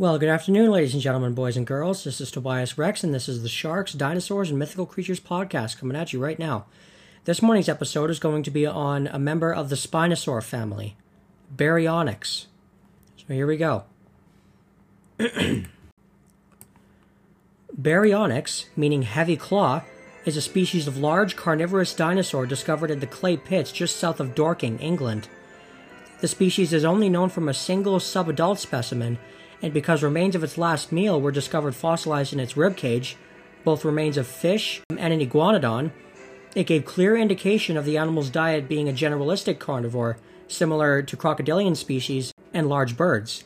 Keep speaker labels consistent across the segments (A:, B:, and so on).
A: Well, good afternoon, ladies and gentlemen, boys and girls. This is Tobias Rex, and this is the Sharks, Dinosaurs, and Mythical Creatures podcast coming at you right now. This morning's episode is going to be on a member of the Spinosaur family, Baryonyx. So here we go. Baryonyx, meaning heavy claw, is a species of large carnivorous dinosaur discovered in the clay pits just south of Dorking, England. The species is only known from a single subadult specimen and because remains of its last meal were discovered fossilized in its rib cage, both remains of fish and an iguanodon, it gave clear indication of the animal's diet being a generalistic carnivore, similar to crocodilian species and large birds.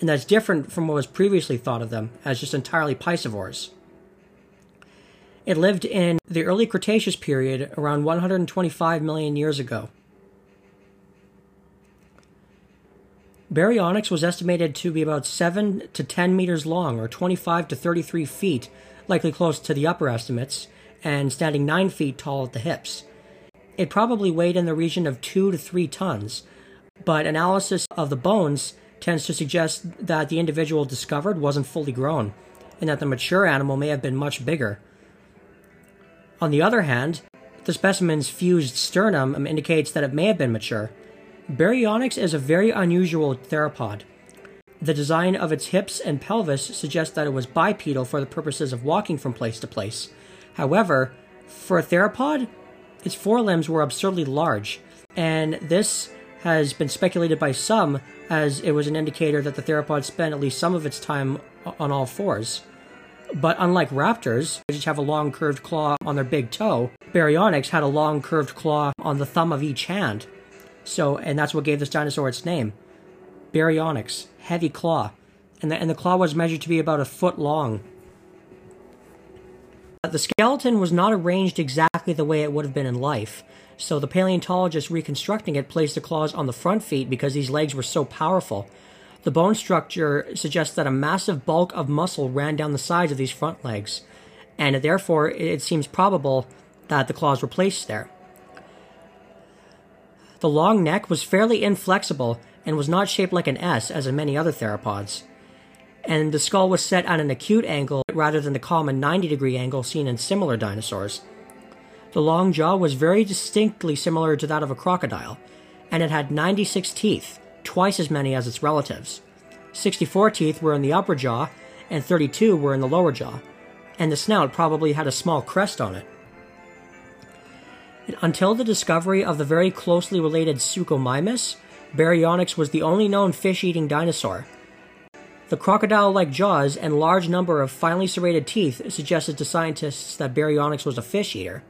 A: And that's different from what was previously thought of them as just entirely piscivores. It lived in the early Cretaceous period around 125 million years ago. Baryonyx was estimated to be about 7 to 10 meters long, or 25 to 33 feet, likely close to the upper estimates, and standing 9 feet tall at the hips. It probably weighed in the region of 2 to 3 tons, but analysis of the bones tends to suggest that the individual discovered wasn't fully grown, and that the mature animal may have been much bigger. On the other hand, the specimen's fused sternum indicates that it may have been mature, Baryonyx is a very unusual theropod. The design of its hips and pelvis suggests that it was bipedal for the purposes of walking from place to place. However, for a theropod, its forelimbs were absurdly large, and this has been speculated by some as it was an indicator that the theropod spent at least some of its time on all fours. But unlike raptors, which have a long curved claw on their big toe, Baryonyx had a long curved claw on the thumb of each hand. So, and that's what gave this dinosaur its name. Baryonyx, heavy claw. And the, and the claw was measured to be about a foot long. The skeleton was not arranged exactly the way it would have been in life, so the paleontologist reconstructing it placed the claws on the front feet because these legs were so powerful. The bone structure suggests that a massive bulk of muscle ran down the sides of these front legs, and therefore it seems probable that the claws were placed there. The long neck was fairly inflexible and was not shaped like an S as in many other theropods. And the skull was set at an acute angle rather than the common 90 degree angle seen in similar dinosaurs. The long jaw was very distinctly similar to that of a crocodile, and it had 96 teeth, twice as many as its relatives. 64 teeth were in the upper jaw, and 32 were in the lower jaw, and the snout probably had a small crest on it. Until the discovery of the very closely related Suchomimus, Baryonyx was the only known fish eating dinosaur. The crocodile like jaws and large number of finely serrated teeth suggested to scientists that Baryonyx was a fish eater.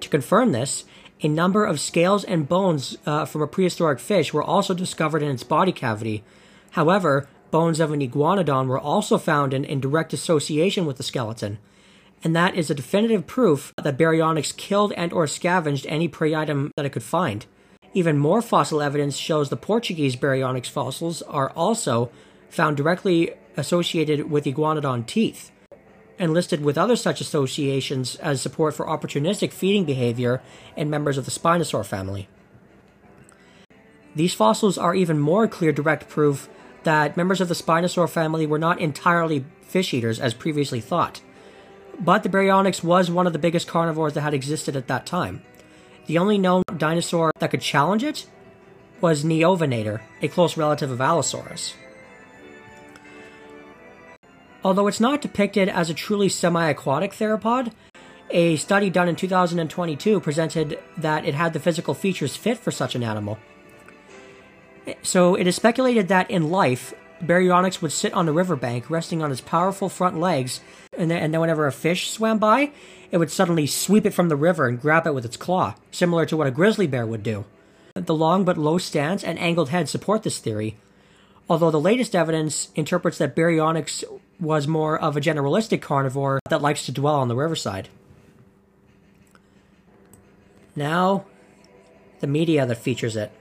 A: To confirm this, a number of scales and bones uh, from a prehistoric fish were also discovered in its body cavity. However, bones of an iguanodon were also found in, in direct association with the skeleton and that is a definitive proof that baryonyx killed and or scavenged any prey item that it could find. Even more fossil evidence shows the Portuguese baryonyx fossils are also found directly associated with iguanodon teeth, and listed with other such associations as support for opportunistic feeding behavior in members of the Spinosaur family. These fossils are even more clear direct proof that members of the Spinosaur family were not entirely fish eaters as previously thought but the baryonyx was one of the biggest carnivores that had existed at that time. The only known dinosaur that could challenge it was Neovenator, a close relative of Allosaurus. Although it's not depicted as a truly semi aquatic theropod, a study done in 2022 presented that it had the physical features fit for such an animal. So it is speculated that in life, Baryonyx would sit on the riverbank, resting on its powerful front legs, and then, and then whenever a fish swam by, it would suddenly sweep it from the river and grab it with its claw, similar to what a grizzly bear would do. The long but low stance and angled head support this theory, although the latest evidence interprets that Baryonyx was more of a generalistic carnivore that likes to dwell on the riverside. Now, the media that features it.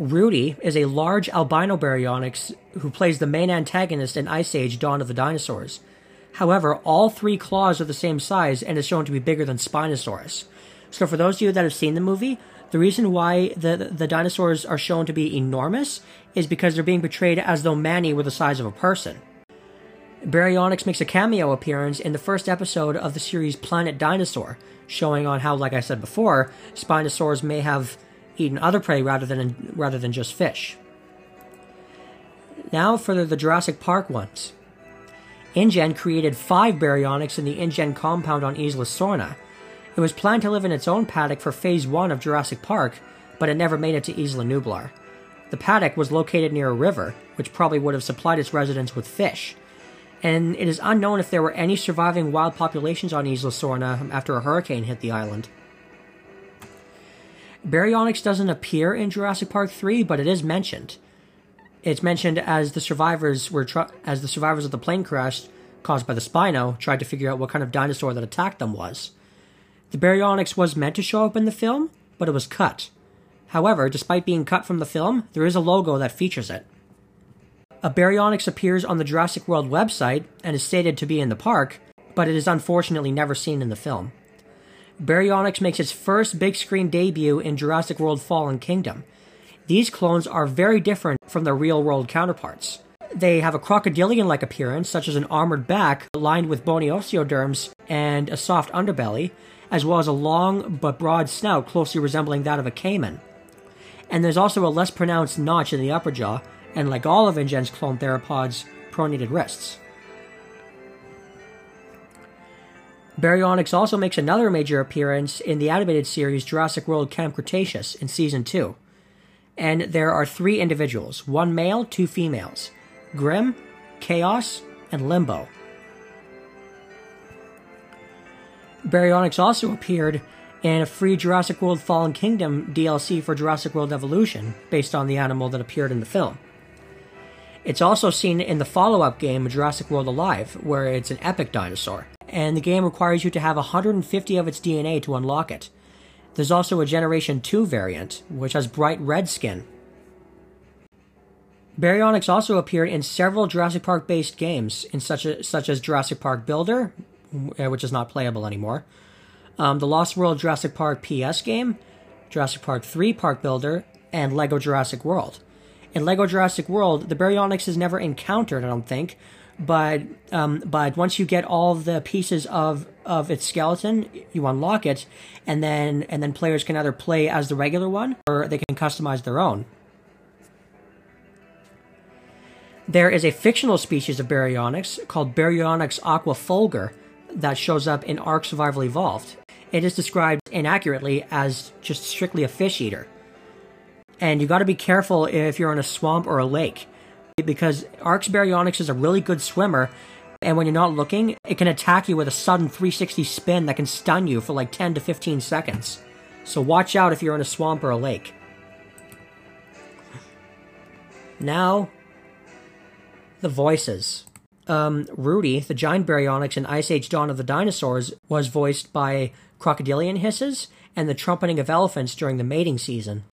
A: Rudy is a large albino baryonyx who plays the main antagonist in Ice Age Dawn of the Dinosaurs. However, all three claws are the same size and is shown to be bigger than Spinosaurus. So, for those of you that have seen the movie, The reason why the, the dinosaurs are shown to be enormous is because they're being portrayed as though many were the size of a person. Baryonyx makes a cameo appearance in the first episode of the series Planet Dinosaur, showing on how, like I said before, Spinosaurs may have eaten other prey rather than rather than just fish. Now for the Jurassic Park ones. InGen created five baryonyx in the InGen compound on Isla Sorna. It was planned to live in its own paddock for Phase 1 of Jurassic Park, but it never made it to Isla Nublar. The paddock was located near a river, which probably would have supplied its residents with fish, and it is unknown if there were any surviving wild populations on Isla Sorna after a hurricane hit the island. Baryonyx doesn't appear in Jurassic Park 3, but it is mentioned it's mentioned as the survivors were tr- as the survivors of the plane crash caused by the Spino tried to figure out what kind of dinosaur that attacked them was. The Baryonyx was meant to show up in the film, but it was cut. However, despite being cut from the film, there is a logo that features it. A Baryonyx appears on the Jurassic World website and is stated to be in the park, but it is unfortunately never seen in the film. Baryonyx makes its first big screen debut in Jurassic World Fallen Kingdom, these clones are very different from their real world counterparts. They have a crocodilian like appearance, such as an armored back lined with bony osteoderms and a soft underbelly, as well as a long but broad snout closely resembling that of a caiman. And there's also a less pronounced notch in the upper jaw, and like all of InGen's clone theropods, pronated wrists. Baryonyx also makes another major appearance in the animated series Jurassic World Camp Cretaceous in Season 2 and there are three individuals one male, two females Grim, Chaos, and Limbo. Baryonyx also appeared in a free Jurassic World Fallen Kingdom DLC for Jurassic World Evolution, based on the animal that appeared in the film. It's also seen in the follow up game Jurassic World Alive, where it's an epic dinosaur, and the game requires you to have 150 of its DNA to unlock it. There's also a Generation 2 variant, which has bright red skin. Baryonyx also appeared in several Jurassic Park based games, in such, a, such as Jurassic Park Builder, uh, which is not playable anymore, um, the Lost World Jurassic Park PS game, Jurassic Park 3 Park Builder, and Lego Jurassic World. In Lego Jurassic World, the Baryonyx is never encountered, I don't think, but um, but once you get all the pieces of of its skeleton, you unlock it, and then and then players can either play as the regular one or they can customize their own. There is a fictional species of Baryonyx called Baryonyx aquafulgur that shows up in Ark Survival Evolved. It is described inaccurately as just strictly a fish eater. And you got to be careful if you're in a swamp or a lake because Ark's Baryonyx is a really good swimmer, and when you're not looking, it can attack you with a sudden 360 spin that can stun you for like 10 to 15 seconds. So watch out if you're in a swamp or a lake. Now, the voices. Um, Rudy, the giant baryonyx in Ice Age Dawn of the Dinosaurs, was voiced by crocodilian hisses and the trumpeting of elephants during the mating season.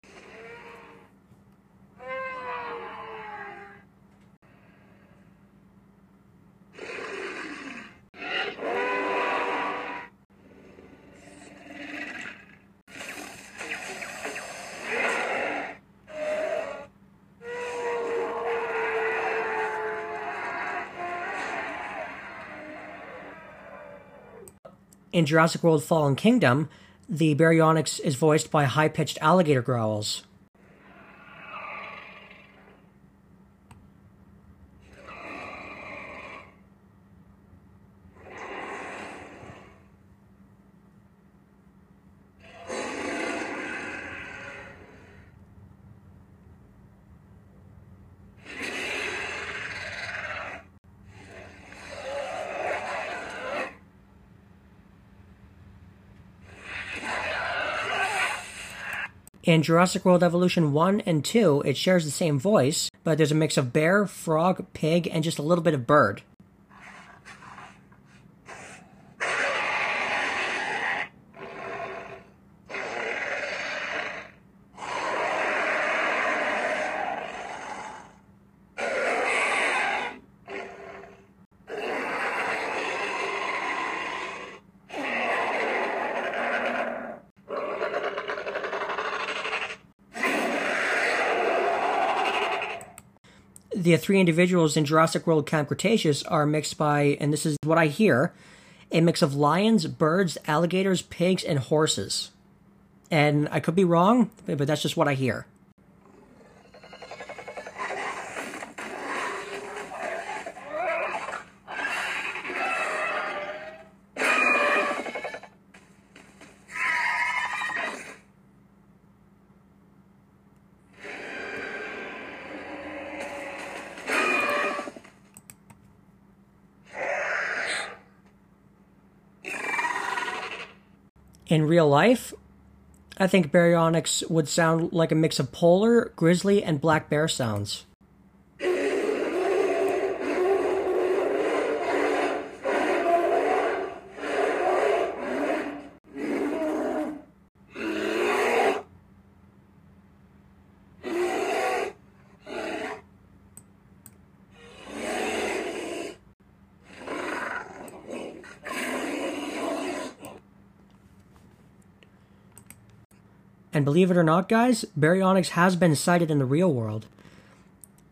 A: In Jurassic World Fallen Kingdom, the Baryonyx is voiced by high pitched alligator growls. In Jurassic World Evolution 1 and 2, it shares the same voice, but there's a mix of bear, frog, pig, and just a little bit of bird. The three individuals in Jurassic World Camp Cretaceous are mixed by, and this is what I hear, a mix of lions, birds, alligators, pigs, and horses. And I could be wrong, but that's just what I hear. In real life, I think baryonyx would sound like a mix of polar, grizzly, and black bear sounds. And believe it or not, guys, baryonyx has been sighted in the real world.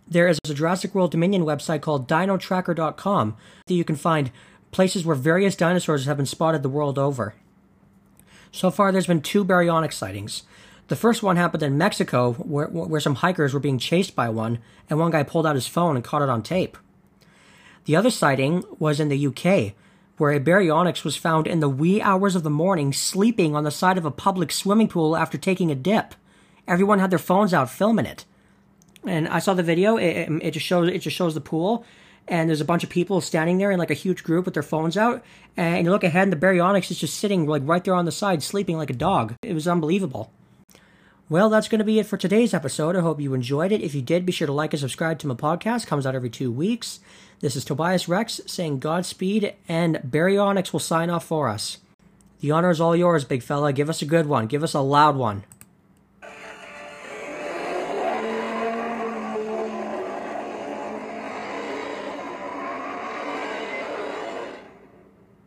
A: There is a Jurassic World Dominion website called dinotracker.com that you can find places where various dinosaurs have been spotted the world over. So far, there's been two baryonyx sightings. The first one happened in Mexico, where, where some hikers were being chased by one, and one guy pulled out his phone and caught it on tape. The other sighting was in the UK, where a baryonyx was found in the wee hours of the morning sleeping on the side of a public swimming pool after taking a dip. Everyone had their phones out filming it. And I saw the video. It, it, just shows it just shows the pool, and there's a bunch of people standing there in like a huge group with their phones out. And you look ahead, and the baryonyx is just sitting like right there on the side, sleeping like a dog. It was unbelievable. Well, that's going to be it for today's episode. I hope you enjoyed it. If you did, be sure to like and subscribe to my podcast. Comes out every two weeks. This is Tobias Rex saying Godspeed, and Baryonyx will sign off for us. The honor is all yours, big fella. Give us a good one. Give us a loud one.